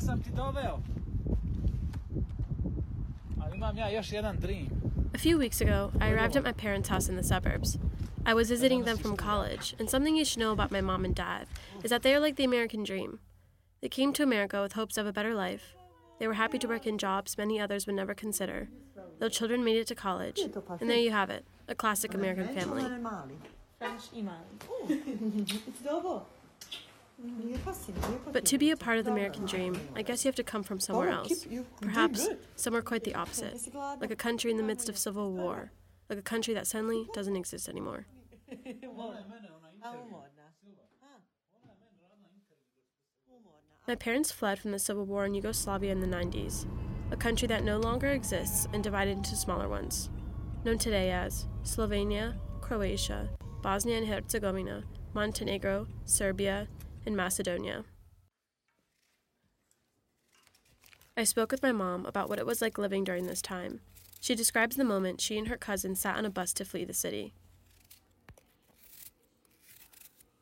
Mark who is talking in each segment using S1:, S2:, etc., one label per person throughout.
S1: Ja sam ti doveo. Ali imam ja još jedan dream.
S2: A few weeks ago, I arrived at my parents' house in the suburbs. I was visiting them from college, and something you should know about my mom and dad is that they are like the American dream. They came to America with hopes of a better life. They were happy to work in jobs many others would never consider. Their children made it to college, and there you have it a classic American family. But to be a part of the American dream, I guess you have to come from somewhere else. Perhaps somewhere quite the opposite, like a country in the midst of civil war, like a country that suddenly doesn't exist anymore. My parents fled from the civil war in Yugoslavia in the 90s, a country that no longer exists and divided into smaller ones, known today as Slovenia, Croatia, Bosnia and Herzegovina, Montenegro, Serbia, and Macedonia. I spoke with my mom about what it was like living during this time. She describes the moment she and her cousin sat on a bus to flee the city.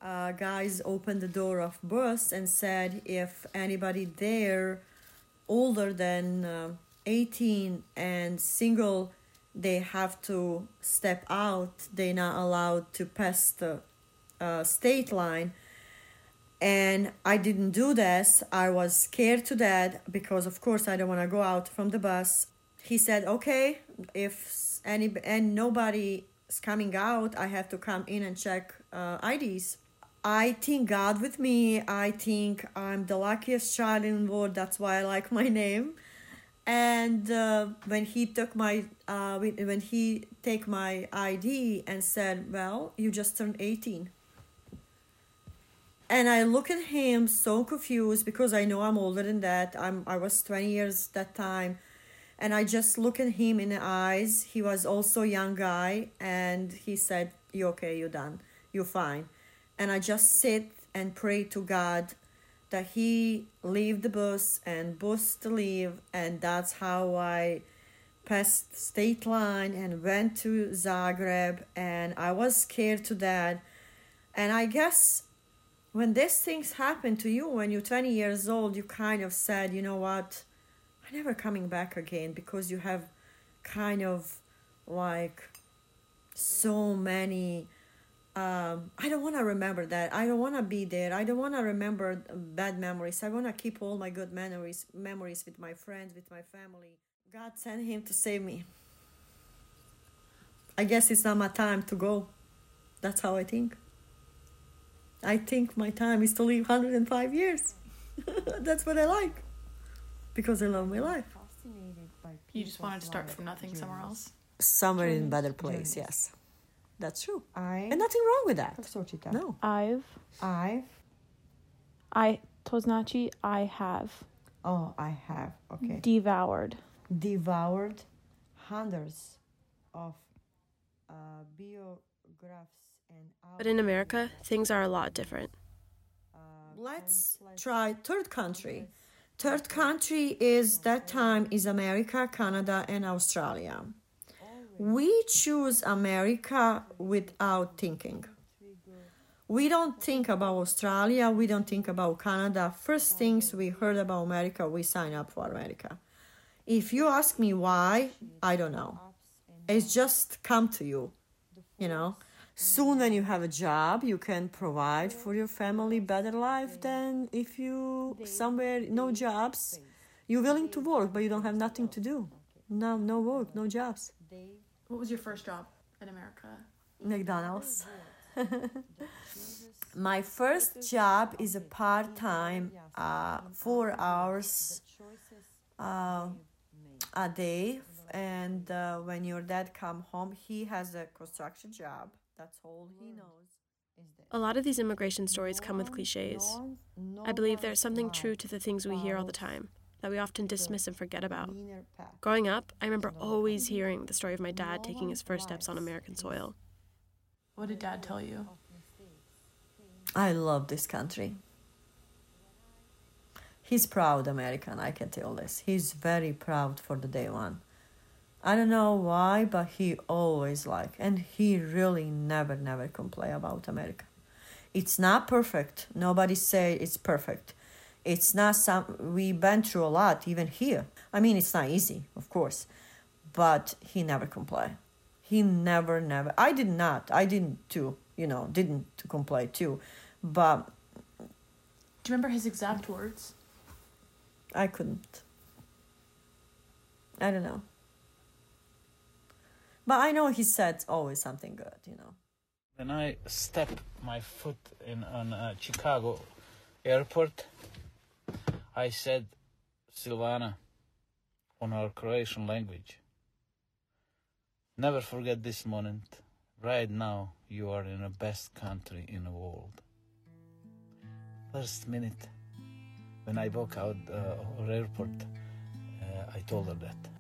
S3: uh, guys opened the door of bus and said if anybody there older than uh, 18 and single they have to step out they're not allowed to pass the uh, state line and i didn't do this i was scared to death because of course i don't want to go out from the bus he said okay if any and nobody is coming out i have to come in and check uh, ids I think God with me. I think I'm the luckiest child in the world. That's why I like my name. And uh, when he took my uh, when he take my ID and said, "Well, you just turned 18," and I look at him so confused because I know I'm older than that. I'm I was 20 years that time, and I just look at him in the eyes. He was also a young guy, and he said, "You okay? you're done? you're fine?" and I just sit and pray to God that He leave the bus and bus to leave, and that's how I passed state line and went to Zagreb, and I was scared to that. And I guess when these things happen to you when you're 20 years old, you kind of said, you know what, I'm never coming back again because you have kind of like so many um, I don't want to remember that. I don't want to be there. I don't want to remember bad memories. I want to keep all my good memories, memories with my friends, with my family. God sent him to save me. I guess it's not my time to go. That's how I think. I think my time is to live 105 years. That's what I like. Because I love my life.
S4: You just wanted to start from nothing somewhere else?
S3: Somewhere in a better place, yes. That's true.
S5: I
S3: And nothing wrong with that.
S5: Jak se určitě?
S3: No.
S6: I've
S5: I've
S6: I to značí I have
S5: oh I have okay
S6: devoured
S5: devoured hundreds of uh, biographs and
S2: But in America, things are a lot different.
S3: Let's try third country. Third country is that time is America, Canada, and Australia. We choose America without thinking. We don't think about Australia, we don't think about Canada. First things we heard about America, we sign up for America. If you ask me why, I don't know. It's just come to you, you know. Soon when you have a job, you can provide for your family better life than if you somewhere no jobs. You're willing to work, but you don't have nothing to do. No, no work, no jobs.
S4: What was your first job in America?
S3: McDonald's. My first job is a part time, uh, four hours uh, a day. And uh, when your dad come home, he has a construction job. That's all he knows.
S2: A lot of these immigration stories come with cliches. I believe there's something true to the things we hear all the time that we often dismiss and forget about. Growing up, I remember always hearing the story of my dad taking his first steps on American soil.
S4: What did dad tell you?
S3: I love this country. He's proud American, I can tell this. He's very proud for the day one. I don't know why, but he always like, and he really never, never complain about America. It's not perfect. Nobody say it's perfect. It's not some we've been through a lot even here. I mean, it's not easy, of course, but he never complain. He never, never. I did not. I didn't too. You know, didn't complain too, but
S4: Do you remember his exact words?
S3: I couldn't. I don't know. But I know he said always something good, you know.
S1: When I stepped my foot in on uh, Chicago airport, I said, Silvana, on our Croatian language. Never forget this moment. Right now, you are in the best country in the world. First minute, when I walk out uh, of airport, uh, I told her that.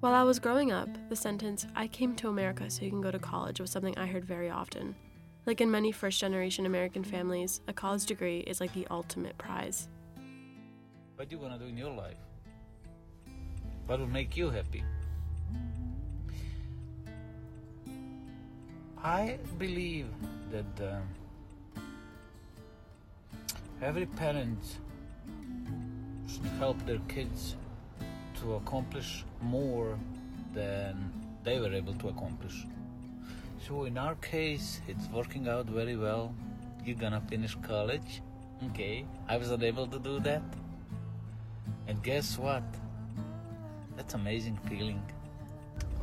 S2: While I was growing up, the sentence, I came to America so you can go to college, was something I heard very often. Like in many first generation American families, a college degree is like the ultimate prize.
S1: What do you want to do in your life? What will make you happy? I believe that um, every parent should help their kids to accomplish more than they were able to accomplish. So in our case, it's working out very well. You're gonna finish college. Okay, I was not able to do that. And guess what? That's amazing feeling.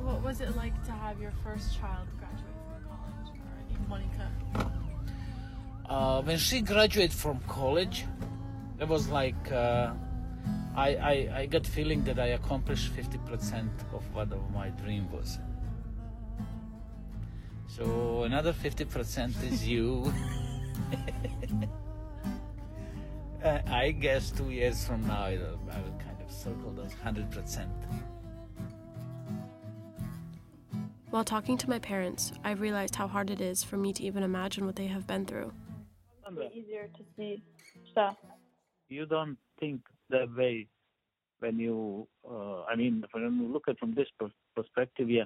S6: What was it like to have your first child graduate from college? Monica?
S1: Uh, when she graduated from college, it was like uh, I, I I got feeling that I accomplished 50% of what of my dream was. So another 50% is you. uh, I guess two years from now I will, kind of circle those 100%.
S2: While talking to my parents, I've realized how hard it is for me to even imagine what they have been through.
S6: It's easier to see stuff.
S7: You don't think that way when you uh, i mean when you look at from this per- perspective yeah.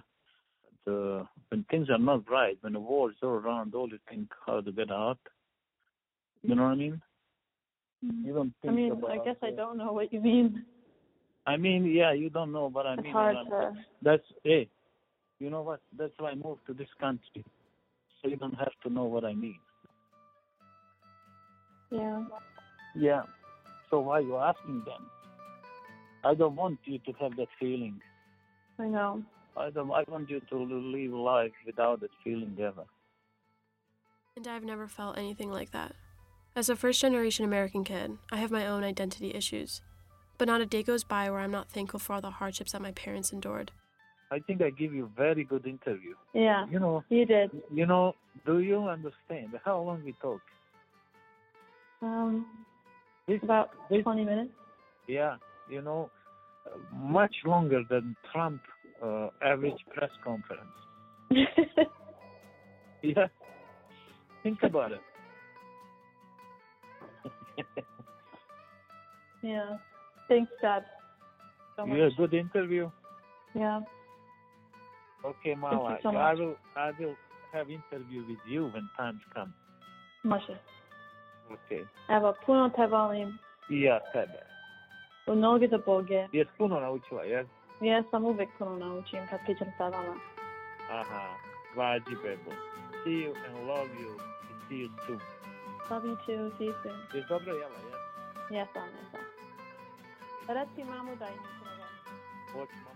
S7: The when things are not right when the war is all around all you think how to get out. You know what i mean? You don't
S6: I mean,
S7: about,
S6: I guess I don't know what you mean.
S7: i mean yeah you don't know but i
S6: It's
S7: mean
S6: hard to.
S7: that's hey you know what? That's why i moved to this country. So you don't have to know what i mean.
S6: Yeah.
S7: yeah so why are you asking them i don't want you to have that feeling
S6: I know.
S7: I don't. I want you to live life without that feeling ever.
S2: And I've never felt anything like that. As a first generation American kid, I have my own identity issues. But not a day goes by where I'm not thankful for all the hardships that my parents endured.
S7: I think I give you very good interview.
S6: Yeah.
S7: You know.
S6: You did.
S7: You know. Do you understand how long we talk?
S6: Um,
S7: This,
S6: about
S7: this
S6: 20 minutes.
S7: yeah. You know, much longer than Trump uh, average press conference. Yeah. Think about it.
S6: yeah. Thanks, Dad. So much.
S7: Yeah, good interview.
S6: Yeah.
S7: Okay, Mala.
S6: so
S7: I will. I will have interview with you when times come.
S6: Može.
S7: Okay.
S6: Evo, puno te volim.
S7: I ja tebe.
S6: U noge do Boge.
S7: Jes puno naučila, jes?
S6: Ja sam uvek puno naučim kad pričam sa vama.
S7: Aha, vađi bebo. See you and love you. I see you soon.
S6: Love you too. See you soon.
S7: Jes dobro jela, jes?
S6: Jesam, jesam. Reci mamu da im volim.
S7: Hoću